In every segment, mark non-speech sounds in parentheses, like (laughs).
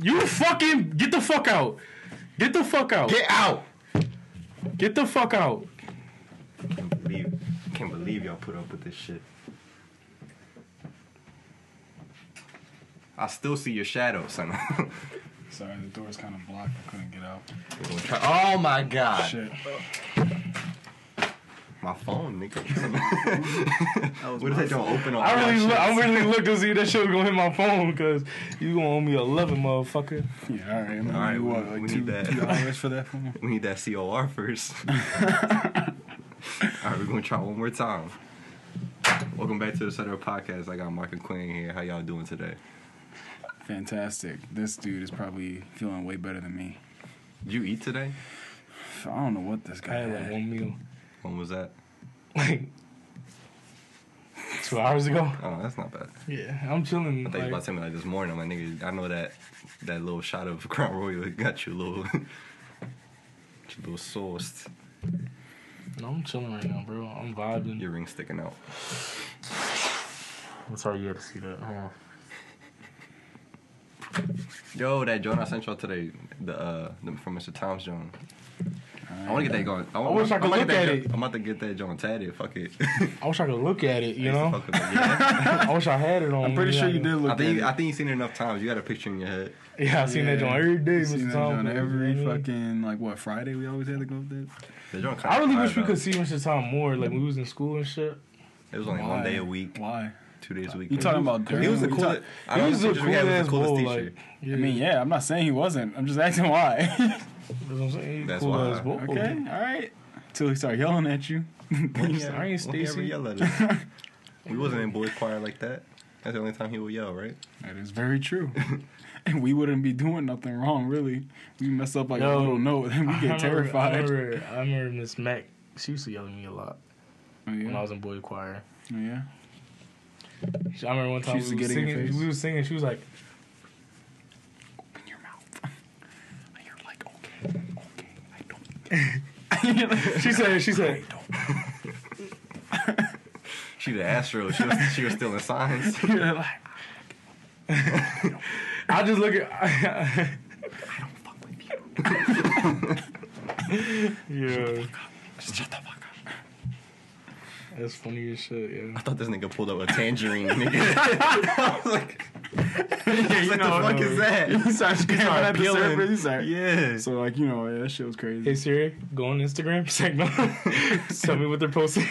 You fucking get the fuck out. Get the fuck out. Get out. Get the fuck out. Can't believe, can't believe y'all put up with this shit. I still see your shadow, son. (laughs) Sorry, the door's kind of blocked. I couldn't get out. We're gonna try- oh my god. Shit. My phone, nigga. (laughs) what if they don't open on I really, my look. I really looked to see that shit was gonna hit my phone because you gonna owe me eleven, motherfucker. Yeah, all right. I'm All right, you we- what, we like need that. two dollars for that phone? (laughs) We need that COR first. (laughs) All right, we're gonna try one more time. Welcome back to the Center Podcast. I got Mark and Quinn here. How y'all doing today? Fantastic. This dude is probably feeling way better than me. Did you eat today? I don't know what this I guy had like had. one meal, When was that? like two hours ago. Oh, that's not bad. Yeah, I'm chilling. I thought you like- was about to tell me like this morning. I'm like, nigga, I know that that little shot of (laughs) Crown Royal got you a little, (laughs) you a little sauced. no, I'm chilling right now, bro. I'm vibing. Your ring sticking out. I'm sorry you had to see that. Hold on. Yo, that joint I sent y'all today, the uh, the, from Mr. Tom's joint. I want to get that going. I, wish I I'm could to look at that it. jo- I'm about to get that joint tatted. Fuck it. (laughs) I wish I could look at it. You I used to know, fuck with it, yeah. (laughs) I wish I had it on. I'm pretty me. sure you did look I think at you, it. I think you've seen it enough times. You got a picture in your head. Yeah, I seen that joint every day, Seen Mr. that Tom. joint every You know what I mean? fucking like what Friday we always had to go with that. Joint I really wish we could see Mr. Tom more. Like when we was in school and shit. It was only Why? one day a week, Why? two days a week. You talking about He was the coolest. He was know a the cool picture we had was ass the coolest bull. teacher. Like, yeah. I mean, yeah, I'm not saying he wasn't. I'm just asking why. (laughs) That's what I'm saying. That's cool why. ass bull. okay, all right. Till he started yelling at you. When he- I ain't when he Stacy. yell at us. (laughs) We wasn't in boys choir like that. That's the only time he would yell, right? That is very true. (laughs) and we wouldn't be doing nothing wrong, really. We mess up like Yo, a little note, and we I get remember- terrified. I remember, I remember Miss Mac. She used to yell at me a lot Oh, when I was in boy choir. Oh, yeah. I remember one time used we to was get in your singing. We was singing. She was like, Open your mouth. You're like, okay, okay, I don't. (laughs) she said, she said, (laughs) She the Astro. She was she was still in science. (laughs) Like, I just look at. I, I don't fuck with you. yeah, just shut the fuck up. That's funny as shit. Yeah. I thought this nigga pulled up a tangerine, nigga. (laughs) I was like, (laughs) yeah, you what know, the fuck no. is that? You start (laughs) screaming Start at the peeling. surface. You start, Yeah. So like you know, yeah, that shit was crazy. Hey crazy. Siri, go on Instagram. Check no. Tell me what they're posting.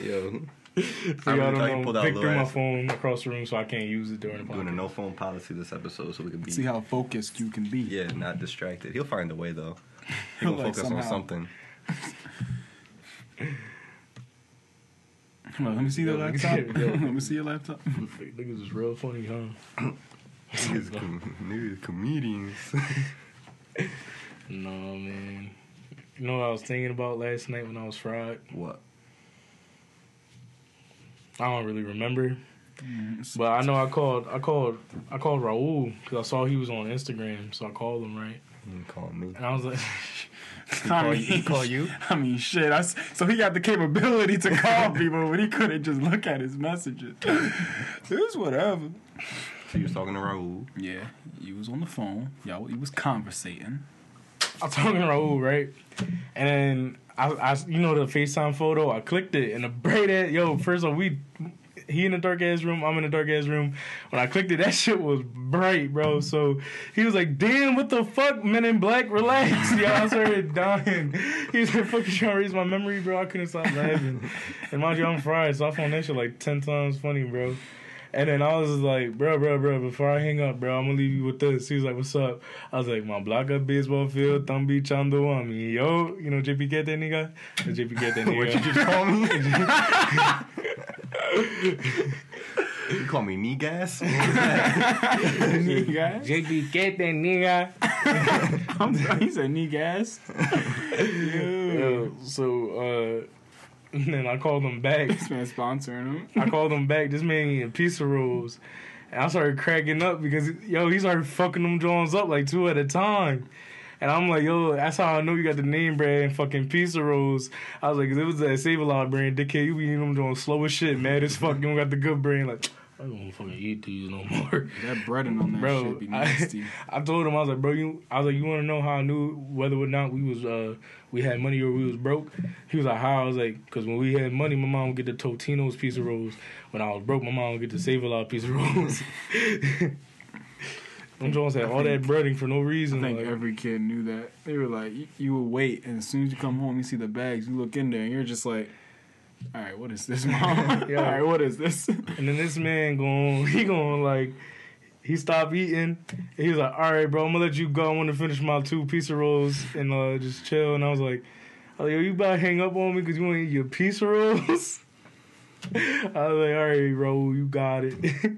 Yo, So I really y'all thought you don't pulled out Vic threw my phone across the room, so I can't use it during the podcast. doing a no phone policy this episode so we can be See how focused you can be. yeah not distracted. He'll find a way though. He'll Like focus on something. Come on, let me see the laptop. (laughs) (laughs) let me see your laptop. Niggas is real funny, huh? Niggas, com- niggas comedians. No, man. You know what I was thinking about last night when I was fried? what? I don't really remember, mm, but I know I called. I called. I called Raul because I saw he was on Instagram, so I called him right, You call me. and I was like, (laughs) I you- he call you? (laughs) I mean, shit. I s so he got the capability to call (laughs) people, but he couldn't just look at his messages. It's whatever. So you was talking to Raul. Yeah, he was on the phone. Y'all, he was conversating. I was talking to Raul, right? And then I, I, you know, the FaceTime photo. I clicked it, and the bright ass, yo. First of all, we, he in the dark ass room. I'm in the dark ass room. When I clicked it, that (laughs) shit was bright, bro. So he was like, "Damn, what the fuck, Men in Black, relax." (laughs) Yo, I started dying. (laughs) He was like, "Fucking trying to raise my memory, bro." I couldn't stop laughing. And mind you, I'm fried, so I found that shit like ten times funny, bro. And then I was like, bro, bro, bro, before I hang up, bro, I'm gonna leave you with this. He was like, what's up? I was like, my Blanca baseball field, Tambi Chando a mí. Yo, you know JP get that nigga? JP get that nigga. What you just call me? You call me knee gas? What was (laughs) that? knee gas. JP get that nigga. (laughs) I'm- he said knee gas. Yo, so, uh, then I called him back. This man sponsoring him. I called him back. This man eating pizza rolls. And I started cracking up because, yo, he started fucking them Jones up like two at a time. And I'm like, yo, that's how I know you got the name brand and fucking pizza rolls. I was like, it was that Save a Lot brand. Dickhead, you be eating them doing slow as shit, mad as fuck. You don't got the good brand. Like, I don't want to fucking eat these no more. That breading on that Bro, shit be nasty. (laughs) I told him I was like, bro, you. I was like, you want to know how I knew whether or not we was uh we had money or we was broke? He was like, how? I was like, because when we had money, my mom would get the Totino's of rolls. When I was broke, my mom would get the Save a Lot piece (laughs) of rolls. Them Jones had all that breading for no reason. I think like, every kid knew that. They were like, you, you would wait, and as soon as you come home, you see the bags. You look in there, and you're just like, "All right, what is this, (laughs) mom? Yeah. All right, what is this?" And then this man going, (laughs) he going like, he stopped eating. And he was like, all right, bro, I'm gonna let you go. I want to finish my two pizza rolls and uh, just chill. And I was like, I was like, yo, you about to hang up on me because you want to eat your pizza rolls? (laughs) I was like, all right, bro, you got it.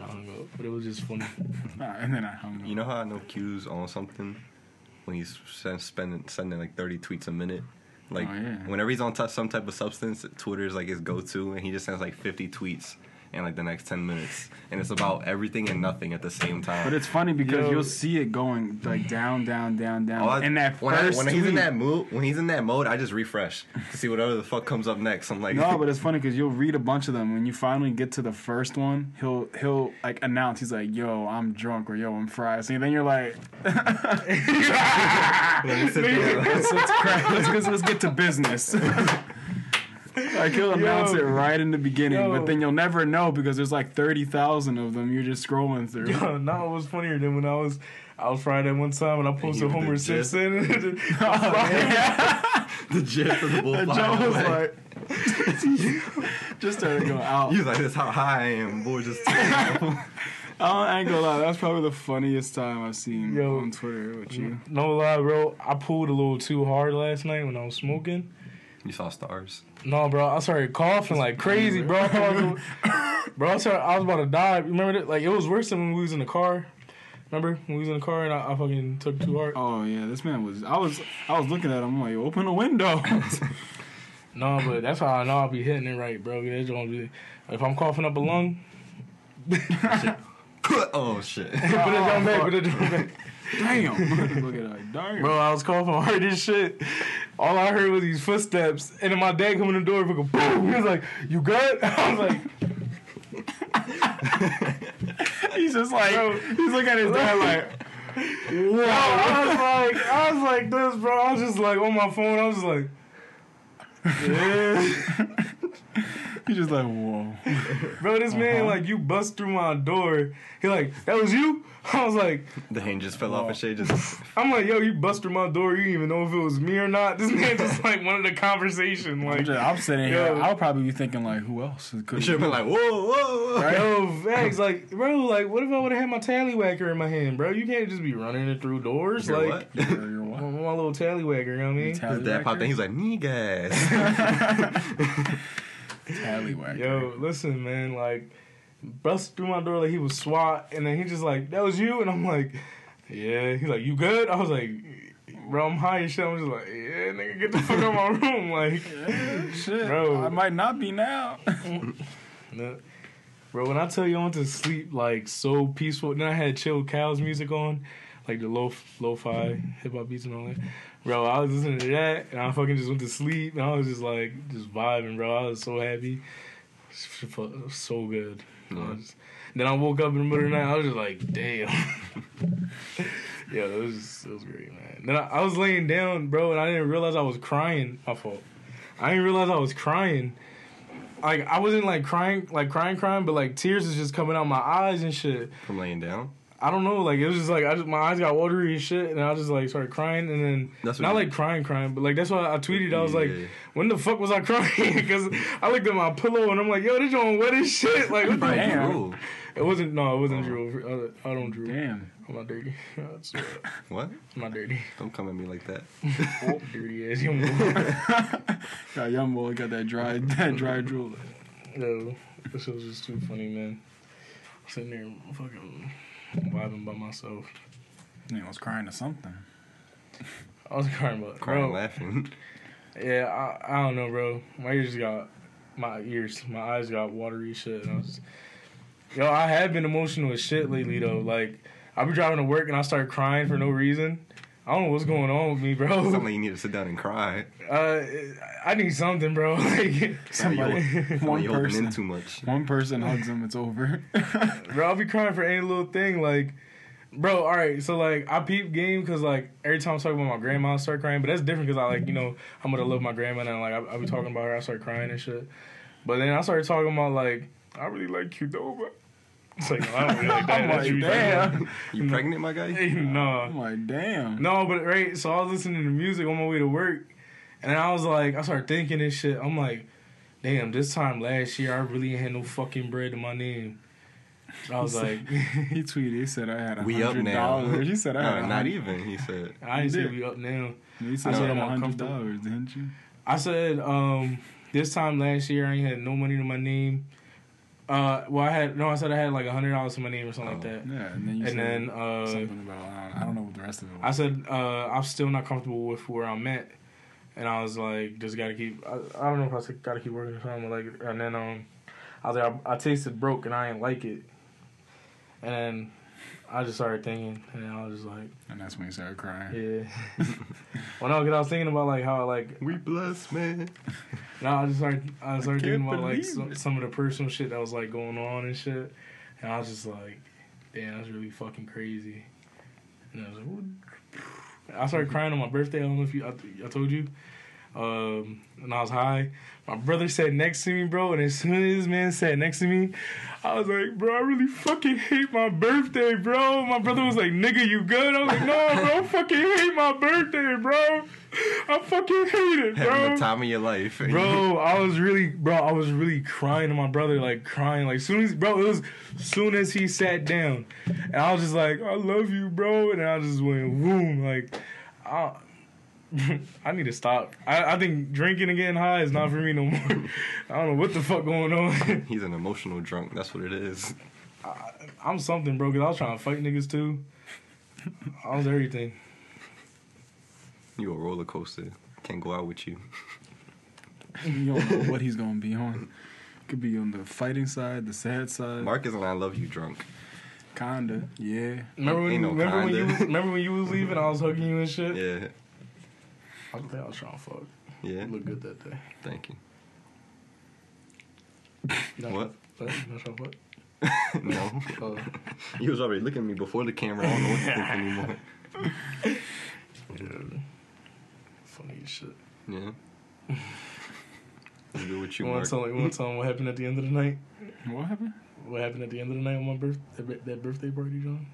Then I hung up, but it was just funny. (laughs) All right, and then I hung up. You know how I know Q's on something when he's send, spending sending like thirty tweets a minute. Like Oh, yeah. whenever he's on t- some type of substance, Twitter is like his go-to, and he just sends like fifty tweets in like the next ten minutes, and it's about everything and nothing at the same time. But it's funny because Yo. you'll see it going like down, down, down, down. All I- and that when, I- first when he's in that mood, when he's in that mode, I just refresh to see whatever the fuck comes up next. I'm like, No, (laughs) but it's funny because you'll read a bunch of them. When you finally get to the first one, he'll he'll like announce he's like, "Yo, I'm drunk," or "Yo, I'm fried." So then you're like, (laughs) let me sit there. (laughs) "Let's, let's, let's, let's, let's get to business." Like he'll announce Yo. it right in the beginning, Yo. but then you'll never know because there's like thirty thousand of them. You're just scrolling through. Yo, now it was funnier than when I was I was Friday one time and I posted you Homer the gist. Simpson. (laughs) Oh, (laughs) the gist of the bull. And flying Joe was away. like, (laughs) just started going out. He was like, "That's how high I am, boy." Just I, I ain't gonna lie, that's probably the funniest time I've seen Yo. on Twitter with you. no lie, bro. I pulled a little too hard last night when I was smoking. you saw stars. No, bro, I started coughing like crazy, bro. (laughs) I was, bro, I, started, I was about to die. Remember that? Like it was worse than when we was in the car. Remember when we was in the car and I, I fucking took too hard. Oh yeah, this man was. I was. I was looking at him. I'm like, open the window. (laughs) No, but that's how I know I'll be hitting it right, bro. That's gonna be if I'm coughing up a lung. (laughs) oh shit! put it down back. Put it down back. Damn. Look at it like, damn. Bro, I was coughing hard as shit. All I heard was these footsteps, and then my dad come in the door, fucking boom. He was like, "You good?" (laughs) I was like, (laughs) he's just like, Bro. he's looking at his dad like, (laughs) I was like, I was like this, bro. I was just like on my phone. I was just like, yeah. (laughs) he's just like, whoa. (laughs) bro. This man uh-huh. like you bust through my door. He like that was you. (laughs) I was like, the hinges fell off and shit. Just I'm like, yo, you bust through my door. You didn't even know if it was me or not. This man just like wanted a conversation. I'm, Like, just, I'm sitting here. Yo. I'll probably be thinking like, who else you could should have been like, "Whoa, whoa, whoa!" Yo, Vax, like, bro, like, what if I would have had my tallywhacker in my hand, bro? You can't just be running it through doors, Your like, what? Your, your what? my, my little tallywhacker, you know what I mean? His dad popped in. He's like, "Knee gas." Tallywhacker. Yo, listen, man, like, bust through my door like he was SWAT, and then he just like, that was you, and I'm like, yeah. He's like, you good? I was like, bro, I'm high as shit. I'm just like, yeah, nigga, get the fuck out of my room, like, Yeah, shit. Bro. I might not be now. (laughs) no. bro. When I tell you I went to sleep like so peaceful, then I had ChilledCow's music on, like the low lo-fi hip hop beats and all that. Bro, I was listening to that, and I fucking just went to sleep, and I was just like, just vibing, bro. I was so happy, It felt so good. I was- then I woke up in the middle of the night. I was just like, damn. (laughs) yeah, it was it was great, man. Then I, I was laying down, bro, and I didn't realize I was crying. My fault. I didn't realize I was crying. Like I wasn't like crying, like crying, crying, but like tears is just coming out my eyes and shit. From laying down. I don't know, like it was just like I just my eyes got watery and shit, and I just like started crying, and then That's not like crying, crying, but like that's why I tweeted. I was like, when the fuck was I crying? (laughs) Because I looked at my pillow and I'm like, yo, this joint wet as shit. Like what the Damn. Ooh. It wasn't. No, it wasn't oh. Drew. I, I don't Drew. Damn. I'm not dirty. (laughs) I swear. What? I'm not dirty. Don't come at me like that. (laughs) Oh, dirty ass young boy. Got young boy got that dry that dry drool. Yo, this shit was just too funny, man. Sitting there fucking vibing by myself. Man I was crying to something. I was crying about Crying, bro. laughing. Yeah, I, I don't know, bro. My ears got my ears, my eyes got watery shit. And I was, yo, I have been emotional as shit lately though. Like I be driving to work and I start crying for no reason. I don't know what's going on with me, bro. Something like you need to sit down and cry. Uh, I need something, bro. (laughs) Like, Somebody- Something one you holding person. in too much. One person hugs him, it's over. (laughs) bro, I'll be crying for any little thing. Like, bro, all right. So like, I peep game because like every time I talk about my grandma, I start crying. But that's different because I like you know how much I love my grandma and like I, I be talking about her, I start crying and shit. But then I started talking about like I really like Qdoba. It's like no, I don't really (laughs) like that. I'm That's like, you, damn. You pregnant, my guy? Hey, no. I'm like, damn. No, but right, so I was listening to music on my way to work, and I was like, I started thinking this shit. I'm like, damn, this time last year I really had no fucking bread in my name. I was (laughs) like, He tweeted, he said I had a We up hundred now. dollars. He said I had No, not even. He said. (laughs) I didn't say we up now. He said I I said had I'm a hundred dollars, didn't you? I said, um, this time last year I ain't had no money to my name. Uh, well, I had no. I said I had like a hundred dollars to my name or something like Oh. that. Yeah, and then you And said then uh, something about I don't, know what the rest of it I said uh, I'm still not comfortable with where I'm at, and I was like, just gotta keep. I, I don't know if I said gotta keep working or something like. And then um, I was like, I, I tasted broke and I ain't like it, and then I just started thinking, and I was just like, and that's when he started crying. yeah. (laughs) well, no, because I was thinking about like how like We blessed, man. no, I just started I started can't thinking about like believe some, some of the personal shit that was like going on and shit, and I was just like, damn, that's really fucking crazy. And I was like, what? I started crying on my birthday. I don't know if you, I, I told you. Um, and I was high. My brother sat next to me, bro. And as soon as this man sat next to me, I was like, bro, I really fucking hate my birthday, bro. My brother was like, nigga, you good? I was like, no, bro, I fucking hate my birthday, bro. I fucking hate it, bro. Having the time of your life. Bro, I was really, bro, I was really crying to my brother, like crying, like soon as, bro, it was soon as he sat down, and I was just like, I love you, bro, and I just went boom, like, I, (laughs) I need to stop. I, I think drinking and getting high is not for me no more. (laughs) I don't know what the fuck going on. (laughs) He's an emotional drunk. That's what it is. I'm something, bro, because I was trying to fight niggas too. I was everything. You a roller coaster. Can't go out with you. You don't know what he's gonna be on. Could be on the fighting side, the sad side. Marcus and I love you drunk. Kinda, yeah. Remember when, Ain't no remember you, kinda. was, remember when you was leaving? I was hugging you and shit. Yeah. I think I was trying to fuck. Yeah. Look good that day. Thank you. Not What? What? Not trying to fuck. (laughs) no. Uh, You was already looking at me before the camera. I don't know what to think anymore. (laughs) yeah. Funny shit. Yeah. What's good with you, You want Mark? to tell, you want to tell them what happened at the end of the night? What happened? What happened at the end of the night on my birth that, that birthday party, John?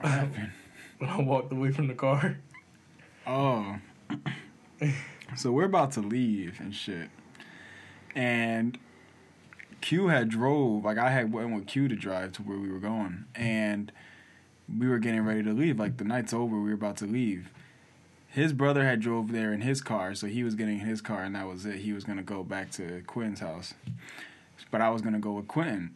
What happened? When I walked away from the car. Oh. so we're about to leave and shit. And Q had drove, like I had went with Q to drive to where we were going. And we were getting ready to leave. Like the night's over, we were about to leave. His brother had drove there in his car, so he was getting in his car and that was it. He was gonna go back to Quinn's house. But I was gonna go with Quentin.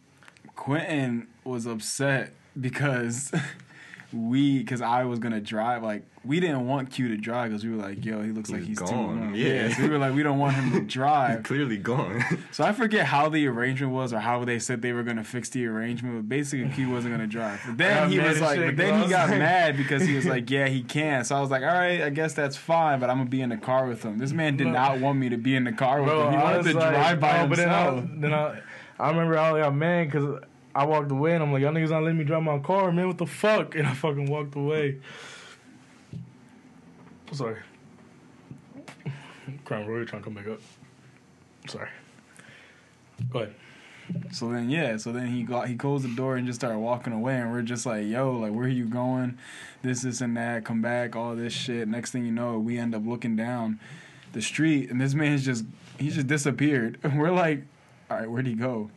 Quentin was upset because (laughs) we because I was gonna drive. Like we didn't want Q to drive because we were like, "Yo, he looks like He's he's too gone, young." yeah. so we were like, we don't want him to (laughs) He's drive. clearly gone. so I forget how the arrangement was or how they said they were gonna fix the arrangement. But basically, Q wasn't gonna drive. But then he was like, but then he got (laughs) mad because he was like, "Yeah, he can." So I was like, "All right, I guess that's fine." But I'm gonna be in the car with him. This man did Bro. not want me to be in the car with Bro, him. He wanted to like, drive by oh, but then I, himself. then I, I remember I got oh, mad because I walked away and I'm like, y'all niggas not letting me drive my car, man. What the fuck? And I fucking walked away. Sorry. (laughs) Crown Royal trying to come back up. Sorry. Go ahead. So then yeah, so then he got he closed the door and just started walking away and we're just like, yo, like where are you going? This, this and that, come back, all this shit. Next thing you know, we end up looking down the street and this man's just he just disappeared. (laughs) And we're like, All right, where'd he go?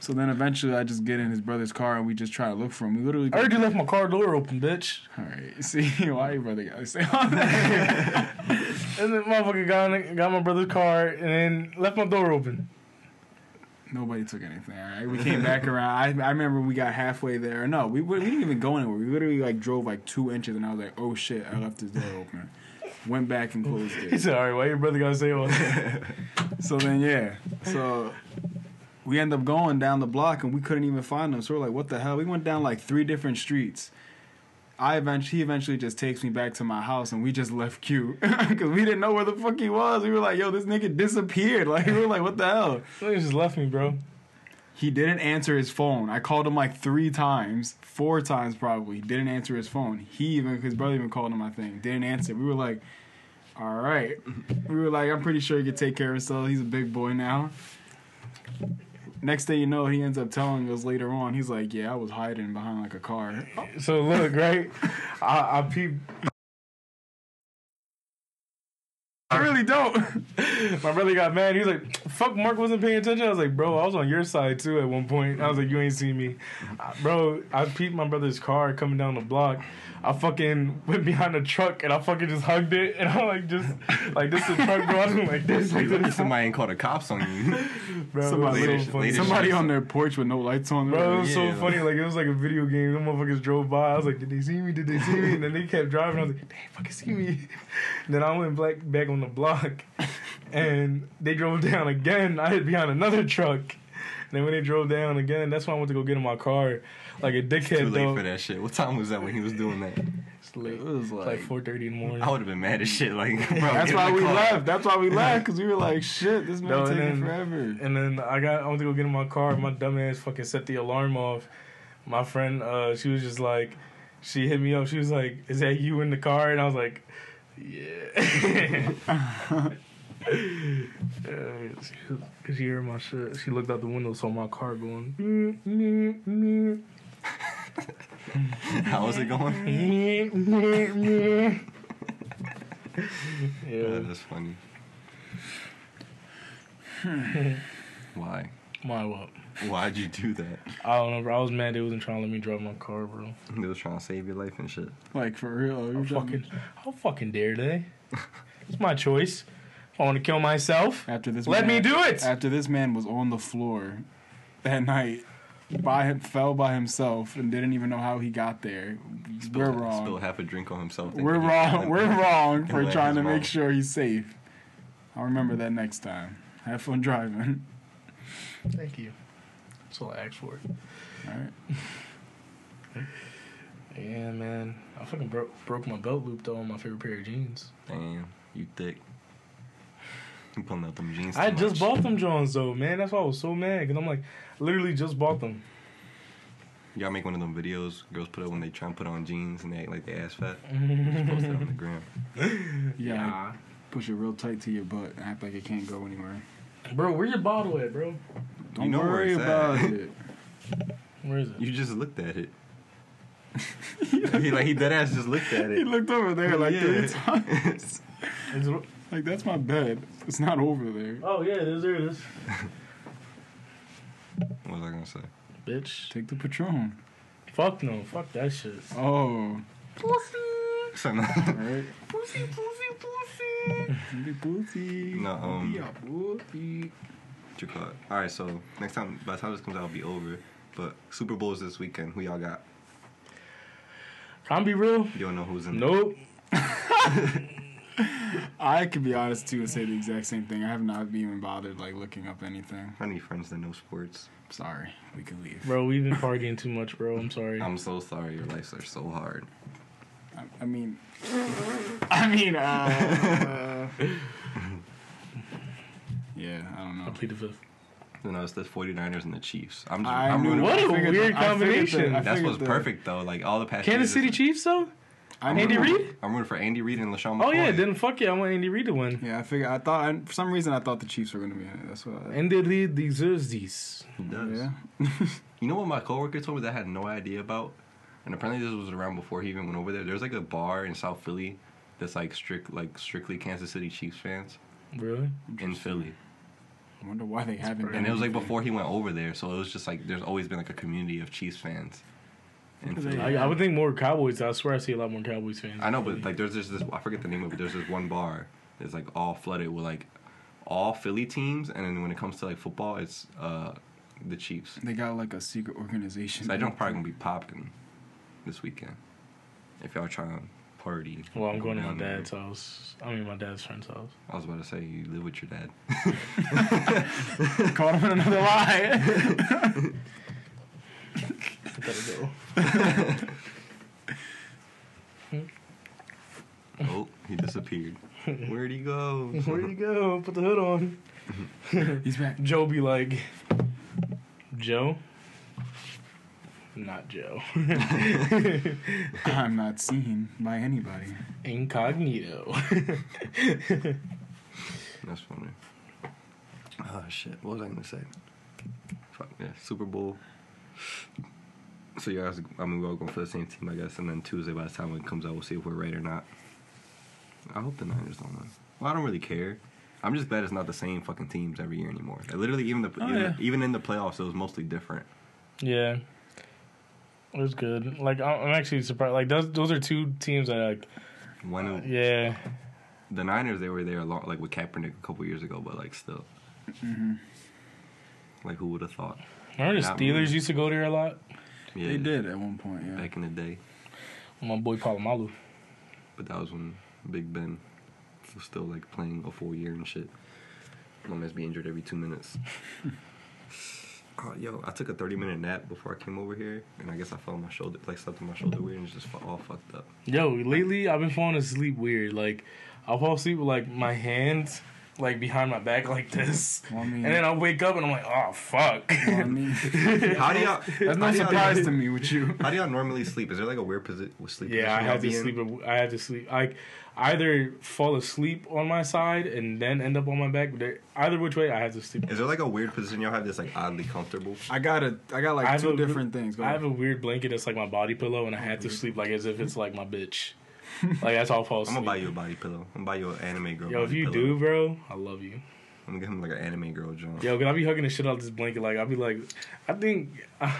So then eventually I just get in his brother's car and we just try to look for him. We literally I heard you left my car door open, bitch. All right. (laughs) See why your brother gotta say all that? And then motherfucker got, in, got my brother's car and then left my door open. Nobody took anything. All right, we came back around. I, I remember we got halfway there. No, we we didn't even go anywhere. We literally like drove like two inches, and I was like, "Oh shit!" I left his door open. Went back and closed it. (laughs) He said, all right, why your brother gotta say all that? So then yeah, so we end up going down the block, and we couldn't even find them. So we're like, "What the hell?" We went down like three different streets. I eventually he eventually just takes me back to my house and we just left Q (laughs) because we didn't know where the fuck he was. We were like, yo, this nigga disappeared. (laughs) Like we were like, what the hell? He just left me, bro. He didn't answer his phone. I called him like three times, four times probably. He didn't answer his phone. He even his brother even called him. I think didn't answer. We were like, all right. We were like, I'm pretty sure he could take care of himself. He's a big boy now. Next thing you know, he ends up telling us later on. He's like, "Yeah, I was hiding behind like a car." So look, right? (laughs) I, I peep. I really don't. (laughs) My brother got mad. He was like, "Fuck, Mark wasn't paying attention." I was like, "Bro, I was on your side too at one point." I was like, "You ain't see me, Uh, bro." I peeped my brother's car coming down the block. I fucking went behind a truck and I fucking just hugged it and I'm like just like this is the truck, bro. I was going like this, like this, somebody ain't called the cops on you. (laughs) bro. Somebody- so Later- funny. Somebody shit. on their porch with no lights on. Bro, it was so Yeah, funny. like- Like it was like a video game. Them motherfuckers drove by. I was like, "Did they see me? Did they see me?" And then they kept driving. I was like, "They ain't fucking see me." (laughs) then I went back back on the block, (laughs) and they drove down again. I hid behind another truck. And then when they drove down again, that's when I went to go get in my car, like a dickhead. Too late though. for that shit. What time was that when he was doing that? It's late. It was like, like four thirty in the morning. I would have been mad as shit. Like, (laughs) bro, that's why we car. left. That's why we (laughs) left because we were like, shit, this man No, and taking then- forever. And then I got I went to go get in my car. My dumb ass fucking set the alarm off. My friend, uh, she was just like, she hit me up. She was like, "Is that you in the car?" And I was like, "Yeah." (laughs) Cause she heard my shit. She looked out the window, saw my car going. (laughs) "Meep, meep, meep, How was it going? meep, meep, meep." Yeah, yeah, that's funny. Hmm. Why? Why what? Why'd you do that? I don't know, bro. I was mad they wasn't trying to let me drive my car, bro. They was trying to save your life and shit. Like for real. we How were fucking, how fucking dare they? It's my choice. If I want to kill myself, After this, let man, me do it. After this man was on the floor that night, by him, fell by himself and didn't even know how he got there. Spilled, we're Spilled wrong. half a drink on himself. We're wrong. We're (laughs) wrong for trying to his make sure he's safe. I'll remember that next time. Have fun driving. Thank you. That's all I asked for. All right. Yeah, man. I fucking broke broke my belt loop though on my favorite pair of jeans. Damn, you thick. You pulling out them jeans. I just much. bought them Johns though, man. That's why I was so mad because I'm like, literally just bought them. Y'all make one of them videos girls put up when they try and put on jeans and they act like they ass fat. (laughs) Just post it on the gram. (laughs) Yeah. like, push it real tight to your butt and act like it can't go anywhere. Bro, where's your bottle at, bro? Don't know worry it's at. about it. (laughs) Where is it? You just looked at it. he like he dead ass just looked at it. He looked over there like Yeah. three times. Is it- like that's my bed. It's not over there. Oh yeah, it is. There it is. (laughs) What was I gonna say? Bitch. Take the Patron. Fuck no. Fuck that shit. Oh, Something. right. Pussy, pussy, pussy. Pussy, pussy. No, um, Yeah, pussy. What you call it? All right, so next time, by the time this comes out, it'll be over. But Super Bowl is this weekend. Who y'all got? Can I be real? You don't know who's in. Nope. (laughs) (laughs) (laughs) I could be honest too and say the exact same thing. I have not even bothered like looking up anything. I need friends that know sports. Sorry, we can leave. Bro, we've been partying too much, bro. I'm sorry. I'm so sorry. Your lives are so hard. I, I mean, (laughs) I mean, uh, (laughs) yeah, I don't know. I know. plead the fifth. You know, it's the 49ers and the Chiefs. I'm just. I I'm knew- rooting. What a figured weird the- I figured the- combination. I That's what's the- perfect though. Like all the past. Kansas years, City Chiefs, though? I'm Andy rooting- Reid? I'm rooting for Andy Reid and LeSean McCoy. Oh, yeah. Then fuck yeah. I want Andy Reid to win. Yeah, I figured. I thought I, for some reason I thought the Chiefs were going to be in it. That's what. I, Andy Reid deserves this. He does. yeah. (laughs) You know what my coworker told me that I had no idea about? And apparently this was around before he even went over there. There's like a bar in South Philly that's like strict like strictly Kansas City Chiefs fans Really? in Philly. I wonder why they haven't. pretty- done And it was like before he went over there, so it was just like there's always been like a community of Chiefs fans. In Because they- Philly. I, I would think more Cowboys. I swear I see a lot more Cowboys fans. I know, but like there's just this I forget the name of it. There's this one bar that's like all flooded with like all Philly teams, and then when it comes to like football, it's uh the Chiefs. They got like a secret organization. So I don't probably gonna be popping this weekend. If y'all trying to party. Well, I'm going to my down there. dad's house. I mean, my dad's friend's house. I was about to say you live with your dad. (laughs) Caught him in another lie. (laughs) that'll (laughs) go. oh, he disappeared. Where'd he go? (laughs) Where'd he go? Put the hood on. (laughs) He's back. Joe be like, Joe? Not Joe. I'm not seen by anybody. Incognito. That's funny. Oh, shit. What was I going to say? Fuck, yeah. Super Bowl. So you guys, I mean, we're all going for the same team, I guess. And then Tuesday, by the time it comes out, we'll see if we're right or not. I hope the Niners don't win. Well, I don't really care. I'm just glad it's not the same fucking teams every year anymore. Like, literally, even the Oh, even, yeah. even in the playoffs, it was mostly different. yeah. It was good. Like, I- I'm actually surprised. Like, those those are two teams that, like, When uh, yeah. the Niners, they were there a lot, like with Kaepernick a couple years ago, but like still, hmm like who would have thought? Remember the Not Steelers me. used to go there a lot? Yeah, They did at one point, yeah. back in the day, My boy Polamalu. but that was when Big Ben was still like playing a full year and shit. My man's be injured every two minutes. Oh, (laughs) yo, I took a 30 minute nap before I came over here, and I guess I fell on my shoulder, like slept on my shoulder weird, and just fu- all fucked up. Yo, lately I've been falling asleep weird. Like, I'll fall asleep with, like, my hands, like, behind my back like this. Well, I mean, And then I'll wake up and I'm like, oh, fuck. well, I mean (laughs) How do y'all? that's no how y'all- surprise to me with you. How do y'all normally sleep? Is there like a weird position with sleep? Yeah, I position had to be in? sleep. I had to sleep. I either fall asleep on my side and then end up on my back. Either which way, I had to sleep. Is there like a weird position y'all have that's like oddly comfortable? I got a, I got like I have two a- different things. Go I have a weird blanket that's like my body pillow, and I had to sleep like as if it's like my bitch. (laughs) Like that's all I fall I'm gonna buy you a body pillow. I'm gonna buy you an anime girl. Yo, if you pillow. do, bro, I love you. I'm gonna get him like an anime girl, John. Yo, cause I be hugging the shit out of this blanket. Like I be like, I think uh,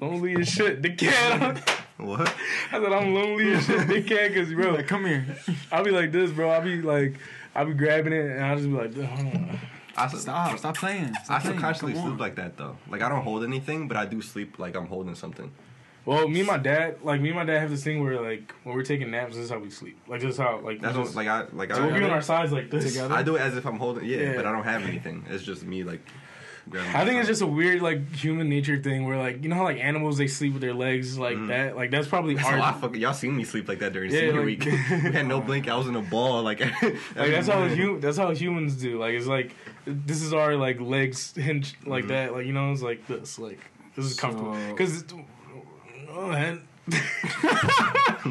lonely as shit. The cat. (laughs) What? I said I'm lonely as shit. The cat, cause bro, Like, come here. I be like this, bro. I be like, I be grabbing it, and I just be like, "Ugh." I sub- Stop, stop playing. I Stop playing. subconsciously Come on. sleep like that though. Like I don't hold anything, but I do sleep like I'm holding something. Well, me and my dad, like me and my dad have this thing where like when we're taking naps, this is how we sleep. Like this is how like That's we what, like I like so we'll be on I, our sides like this. Together? I do it as if I'm holding. Yeah, Yeah. but I don't have anything. It's just me like. I think it's just a weird like human nature thing where like you know how like animals they sleep with their legs like Mhm. that. Like that's probably That's our how I fucking, y'all seen me sleep like that during Yeah, senior like- week. (laughs) (laughs) we had no blink I was in a ball. Like, (laughs) like that's how hu- that's how humans do. Like it's like this is our like legs hinge like Mhm. that. Like you know it's like this. Like this is comfortable So- because. Oh, man.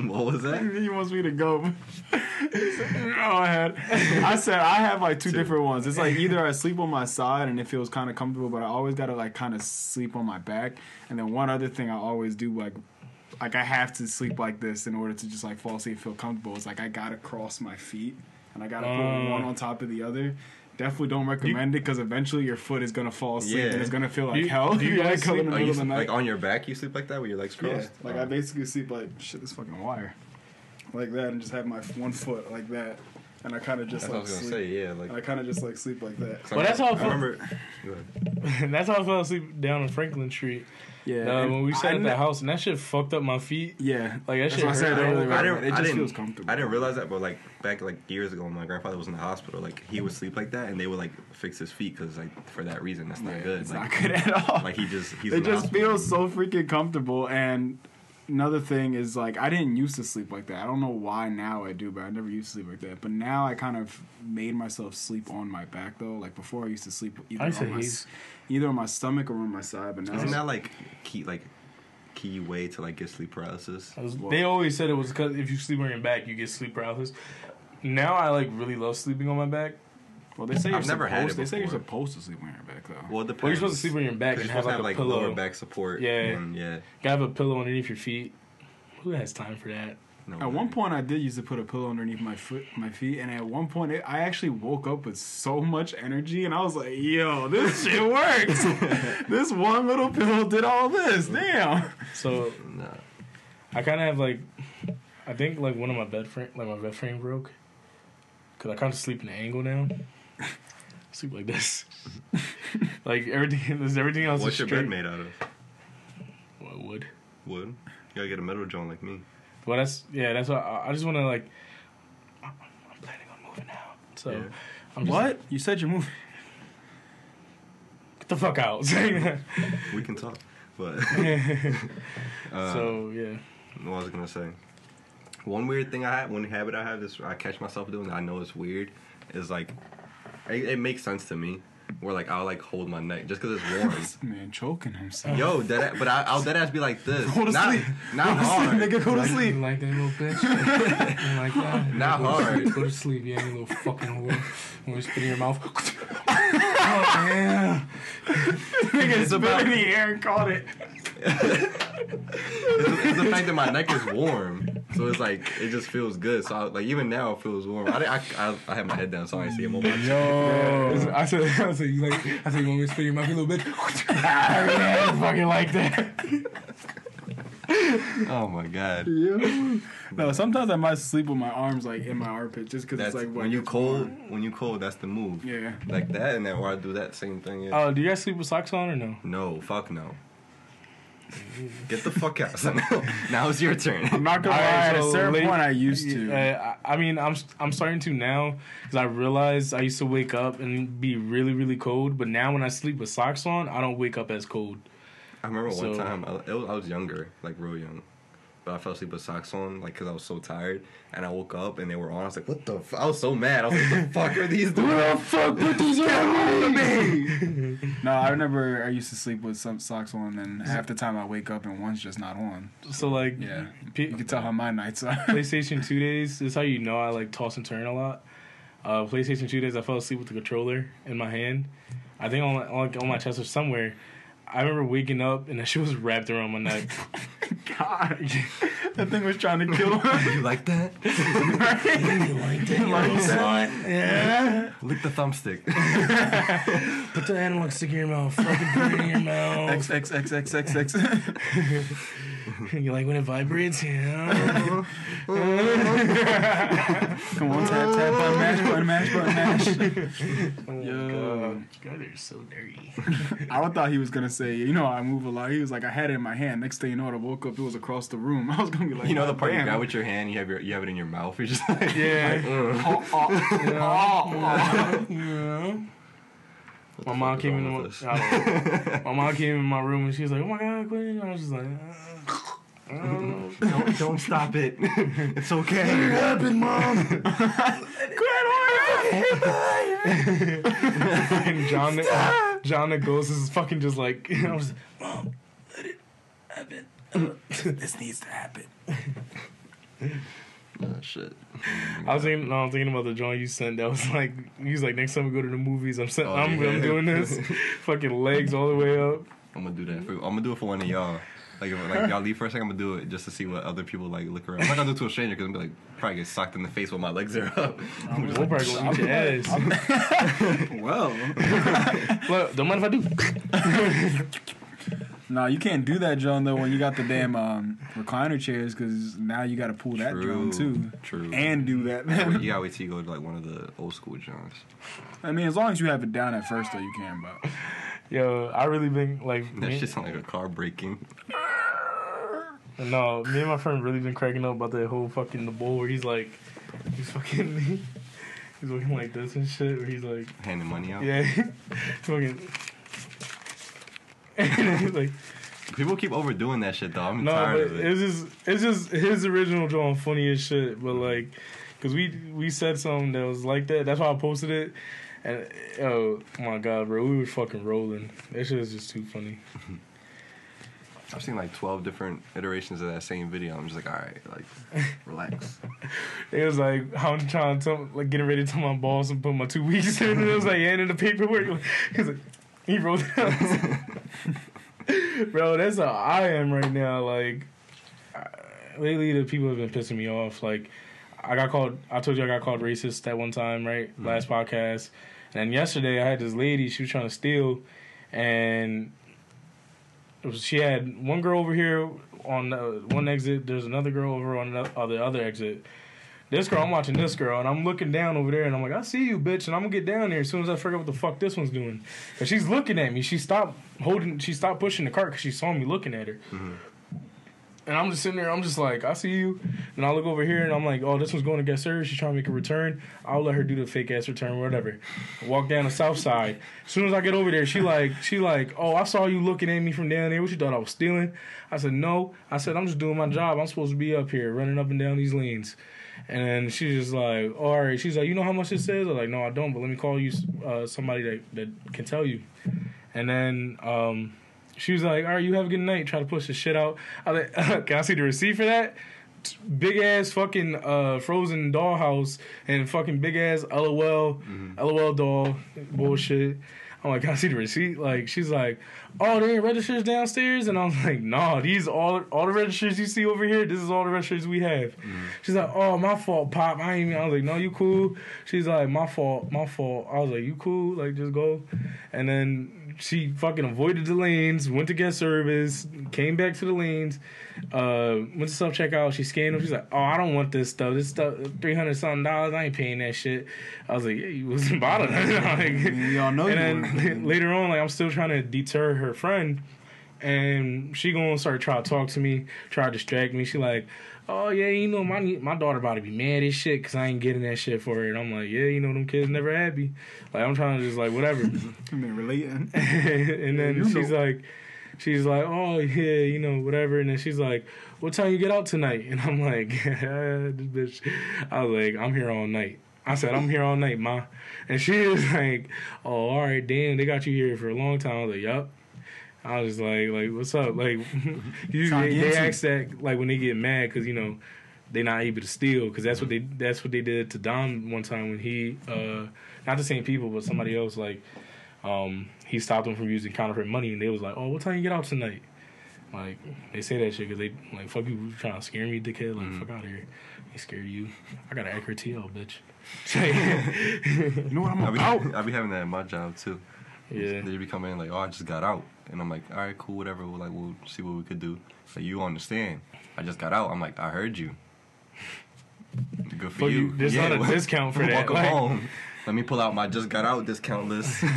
what was that? He wants me to go. oh, I had. I said I have like two different ones. It's like either I sleep on my side and it feels kind of comfortable, but I always gotta like kind of sleep on my back. And then one other thing I always do like. Like I have to sleep like this in order to just like fall asleep, and feel comfortable. It's like I gotta cross my feet and I gotta put one oh. on top of the other. Definitely don't recommend it because eventually your foot is gonna fall asleep Yeah. and it's gonna feel like You- hell. do (laughs) you guys sleep- the you of the night. like on your back? You sleep like that with your legs Yeah, crossed? like Oh. I basically sleep like shit. This fucking wire, like that, and just have my one foot like that, and I kind of just That's what I like was sleep. say. Yeah, like. And I kind of just like sleep like that. Well, that's how I I felt- remember. Go ahead. (laughs) that's how I fell asleep down on Franklin Street. Yeah, Uh, when we sat I at the house, and that shit fucked up my feet. Yeah, Like that that's shit. what I said hurt. earlier. I didn't. It just didn't, feels comfortable. I didn't realize that, but like back like years ago, when my grandfather was in the hospital, like he would sleep like that, and they would like fix his feet because like for that reason, that's not Yeah, good. It's like, not good at all. Like he just he's. it in just hospital. feels so freaking comfortable. And another thing is like I didn't used to sleep like that. I don't know why now I do, but I never used to sleep like that. But now I kind of made myself sleep on my back though. Like before, I used to sleep either I on my hate- either on my stomach or on my side. But now Isn't that like key like key way to like get sleep paralysis? Was- Well- they always said it was because if you sleep on your back, you get sleep paralysis. Now I like really love sleeping on my back. Well, they say you're I've never supposed. had it they say you're before. supposed to sleep on your back though. Well, it depends. Well, you're supposed to sleep on your back and you're have supposed like a have like pillow. lower back support. Yeah. and yeah. Gotta have a pillow underneath your feet. Who has time for that? No At one way. point, I did used to put a pillow underneath my foot, my feet, and at one point, it, I actually woke up with so much energy, and I was like, "Yo, this (laughs) shit works! (laughs) this one little pillow did all this. Damn!" So Nah. I kind of have like, I think like one of my bed frame, like my bed frame broke, cause I kind of sleep in an angle now. (laughs) sleep like this, (laughs) like everything. There's everything else What's is your straight. bed made out of? What wood? Wood. You gotta get a metal joint like me. Well, that's yeah. That's why I, I just want to like. I'm I'm planning on moving out, so Yeah. I'm just, What? You said you're moving? Get the fuck out. (laughs) We can talk. But uh, so yeah. what was I gonna say? One weird thing I have, one habit I have, is I catch myself doing. I know it's weird. Is like, it, it makes sense to me. Where like I'll like hold my neck just because it's warm. Man, choking himself. Yo, dead, but I, I'll dead ass be like this. Go to not, sleep. Not Go to hard. sleep, nigga. Go to You sleep. like that little bitch? like that? (laughs) Not go to hard. Sleep, go to sleep, yeah, you little fucking whore. When we spit in your mouth. (laughs) (laughs) oh, yeah. Nigga It's spit about- in the air and caught it. It's, it's the fact that my neck is warm, so it's like it just feels good. So I, like even now it feels warm. I, I, I, I have my head down so I didn't see him on my chest. Yo. I said, I said, you like, I said, you want me to spit your mouth, you little bitch? (laughs) ah, (laughs) yeah, fucking like that. Oh my god. No, sometimes I might sleep with my arms like in my armpit just because it's like when you cold. warm. When you cold, that's the move. Yeah. Like that, and then or I do that same thing. Yeah. Oh, do you guys sleep with socks on or no? no, fuck no. Get the fuck out. son. (laughs) now it's your turn. I'm not gonna lie. Alright, At a certain late- point, I used to. Uh, I I mean, I'm I'm starting to now because I realized I used to wake up and be really really cold, but now when I sleep with socks on, I don't wake up as cold. I remember one time I, it was, I was younger, like real young, but I fell asleep with socks on, like because I was so tired, and I woke up and they were on. I was like, "What the?" F-? I was so mad. I was like, "What the (laughs) fuck are these doing?" What the fuck put these on me? (laughs) no, I remember I used to sleep with some socks on, and half the time I wake up and one's just not on. So like, Yeah, P- you can tell how my nights are. (laughs) PlayStation Two days. Is how you know I like toss and turn a lot. Uh, PlayStation Two days, I fell asleep with the controller in my hand. I think on on, on my chest or somewhere. I remember waking up and that shit was wrapped around my neck. (laughs) God, that thing was trying to (laughs) kill me. (laughs) you like that? you like that, Like that? Yeah. Lick the thumbstick. Put the analog stick in your mouth. Fucking put it in your mouth. X X X X X X. (laughs) you like when it vibrates? Yeah. (laughs) Come on, tap tap button mash button mash button mash. Oh Yo. god. You guys are so dirty. (laughs) I thought he was gonna say, you know, I move a lot. He was like, I had it in my hand. Next thing you know, I woke up, it was across the room. I was gonna be like, you know the "God part you damn." grab with your hand, you have your you have it in your mouth. You're just like, Yeah. like, uh. Oh, oh, yeah. What My mom came in. My, with this? I don't know. (laughs) my mom came in my room and she was like, "Oh my god, Quinn!" I was just like, uh, (laughs) don't don't stop it. (laughs) it's okay. happened, mom? fucking John, John the Ghost is fucking just like, I was, mom, let it happen. this needs to happen. Oh, shit. I was thinking, no, I was thinking about the joint you sent. That was like, he was like, next time we go to the movies, I'm sent, Oh, I'm, yeah. I'm doing this, (laughs) fucking legs all the way up. I'm gonna do that for. I'm gonna do it for one of y'all. Like, if, like y'all leave for a second, I'm gonna do it just to see what other people like look around. I'm not gonna do it to a stranger because I'm gonna be like probably get socked in the face while my legs are up. I'm We'll like, probably go eat your ass. (laughs) well, (laughs) Look, don't mind if I do. No, you can't do that, John. Though when you got the damn um, recliner chairs, because now you got to pull that True, drum too, true. and do that. Man. You gotta wait till you go to like one of the old school joints. I mean, as long as you have it down at first, though, you can. But (laughs) Yo, I really been like, that's just sound like a car breaking. no, me and my friend really been cracking up about that whole fucking the bowl where he's like, he's fucking, me. (laughs) he's looking like this and shit. Where he's like, Handing money out. yeah, (laughs) fucking, and then he's (laughs) like, People keep overdoing that shit though. I'm no, tired but of it. it's just, it's just his original drawing funny as shit. But like, cause we we said something that was like that. That's why I posted it. And oh my god, bro, we were fucking rolling. That shit is just too funny. (laughs) I've seen like 12 different iterations of that same video. I'm just like, all right, like, (laughs) relax. It was like I'm trying to tell, like getting ready to tell my boss and put my two weeks in, and it was like and in the paperwork. He's like, he wrote out. (laughs) Bro, that's how I am right now. Like uh, lately, the people have been pissing me off. Like I got called. I told you I got called racist that one time, right? Last podcast. And yesterday, I had this lady. She was trying to steal, and it was, she had one girl over here on the, one exit. There's another girl over on the other exit. This girl, I'm watching this girl, and I'm looking down over there, and I'm like, I see you, bitch, and I'm gonna get down there as soon as I figure out what the fuck this one's doing. And she's looking at me. She stopped holding. She stopped pushing the cart because she saw me looking at her. Mm-hmm. And I'm just sitting there. I'm just like, I see you. And I look over here, and I'm like, oh, this one's going to get served. She's trying to make a return. I'll let her do the fake ass return, whatever. Walk down the south side. As soon as I get over there, she like, she like, oh, I saw you looking at me from down there. What you thought I was stealing? I said no. I said I'm just doing my job. I'm supposed to be up here running up and down these lanes. And then she's just like, all right. She's like, you know how much this is? I'm like, no, I don't. But let me call you uh, somebody that that can tell you. And then um, she was like, all right, you have a good night. Try to push the shit out. I like, (laughs) can I see the receipt for that? Big ass fucking uh, frozen dollhouse and fucking big ass LOL, LOL doll bullshit. I'm like, can I see the receipt? Like, she's like, oh, there ain't registers downstairs, and I was like, nah, these all all the registers you see over here. This is all the registers we have. Mm-hmm. She's like, oh, my fault, pop. I ain't. even-" I was like, no, you cool. She's like, my fault, my fault. I was like, you cool? Like, just go. And then she fucking avoided the lanes, went to get service, came back to the lanes, uh, went to self checkout. She scanned them. She's like, "Oh, I don't want this stuff. This stuff, three hundred something dollars. I ain't paying that shit." I was like, "Yeah, you wasn't (laughs) bothering." (laughs) like, We all know and then (laughs) later on, like I'm still trying to deter her friend, and she gonna start try to talk to me, try to distract me. She like, "Oh yeah, you know my my daughter about to be mad as shit because I ain't getting that shit for her." And I'm like, "Yeah, you know them kids never happy." Like I'm trying to just like whatever. (laughs) I mean, relating. (laughs) and then You she's know. like, she's like, oh yeah, you know, whatever. And then she's like, what time you get out tonight? And I'm like, (laughs) this bitch. I was like, I'm here all night. I said, I'm here all night, ma. And she was like, oh, all right, damn, they got you here for a long time. I was like, yup. I was like, like, what's up? Like, (laughs) usually Trying to they, ask that like when they get mad because you know they're not able to steal because that's what they that's what they did to Dom one time when he uh not the same people but somebody else like um he stopped them from using counterfeit money and they was like oh what time you get out tonight? Like they say that shit because they like fuck you you trying to scare me dickhead? Like fuck out of here. They scared you. I got an accurate TL bitch. (laughs) You know what I'm I be. (laughs) I be having that at my job too. yeah. They be coming in like, oh, I just got out, and I'm like, all right, cool, whatever. We'll like, we'll see what we could do. Like, you understand? I just got out. I'm like, I heard you. Good for But you. you- there's not a well, (laughs) discount for that, Welcome like- home. Let me pull out my just got out discount list. (laughs) like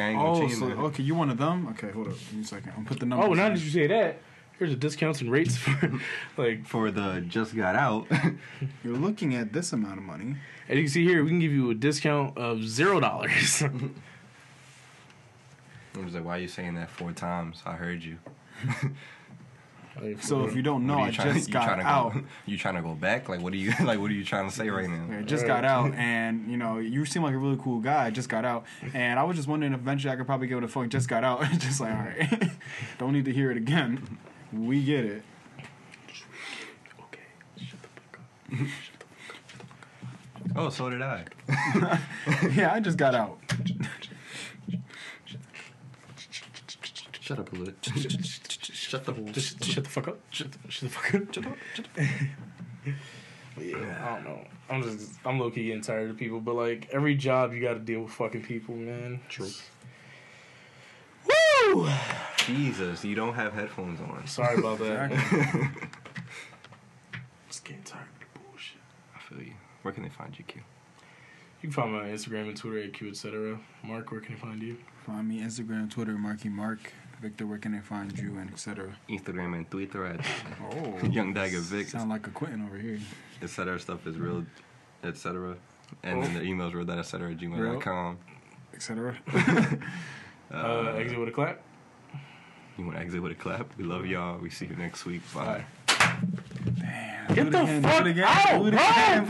I ain't gonna Oh, change so that. okay, you one of them? Okay, hold up, give me a second. I'm put the number. oh now that you say that here's the discounts and rates for (laughs) like For the just got out. You're looking at this amount of money. And you can see here, we can give you a discount of zero dollars. I was like, why are you saying that four times? I heard you. So if you don't know, are I trying- just got out. Go, (laughs) you trying to go back? Like, what are you (laughs) like? What are you trying to say right now? I just got out, and you know, you seem like a really cool guy. I just got out, and I was just wondering if eventually I could probably give it a phone. Just got out, (laughs) just like all right, don't need to hear it again. We get it. okay, shut the fuck up. Oh, so did I. Yeah, I just got out. Shut up a little. (laughs) Shut the hole. Just shut the fuck up. Shut the, shut the fuck up. Shut up. But yeah, I don't know. I'm just I'm low key getting tired of people. But like every job, you got to deal with fucking people, man. True. Woo! Jesus, you don't have headphones on. Sorry about that. (laughs) Just getting tired of the bullshit. I feel you. Where can they find you, Q? You can find me on Instagram and Twitter at Q etc. Mark, where can I find you? Find me Instagram, Twitter, Marky Mark. Victor, where can they find you, and etc. Instagram and Twitter at Oh, (laughs) Young Dagger Vic, sound like a Quentin over here. etc. Stuff is real, etc. And then the email's real that etc. at gmail.com. Etc. (laughs) (laughs) Uh, exit with a clap. You want to exit with a clap? We love y'all. We see you next week. Bye. Bye. Damn. Get do the again, fuck out, do bro! again,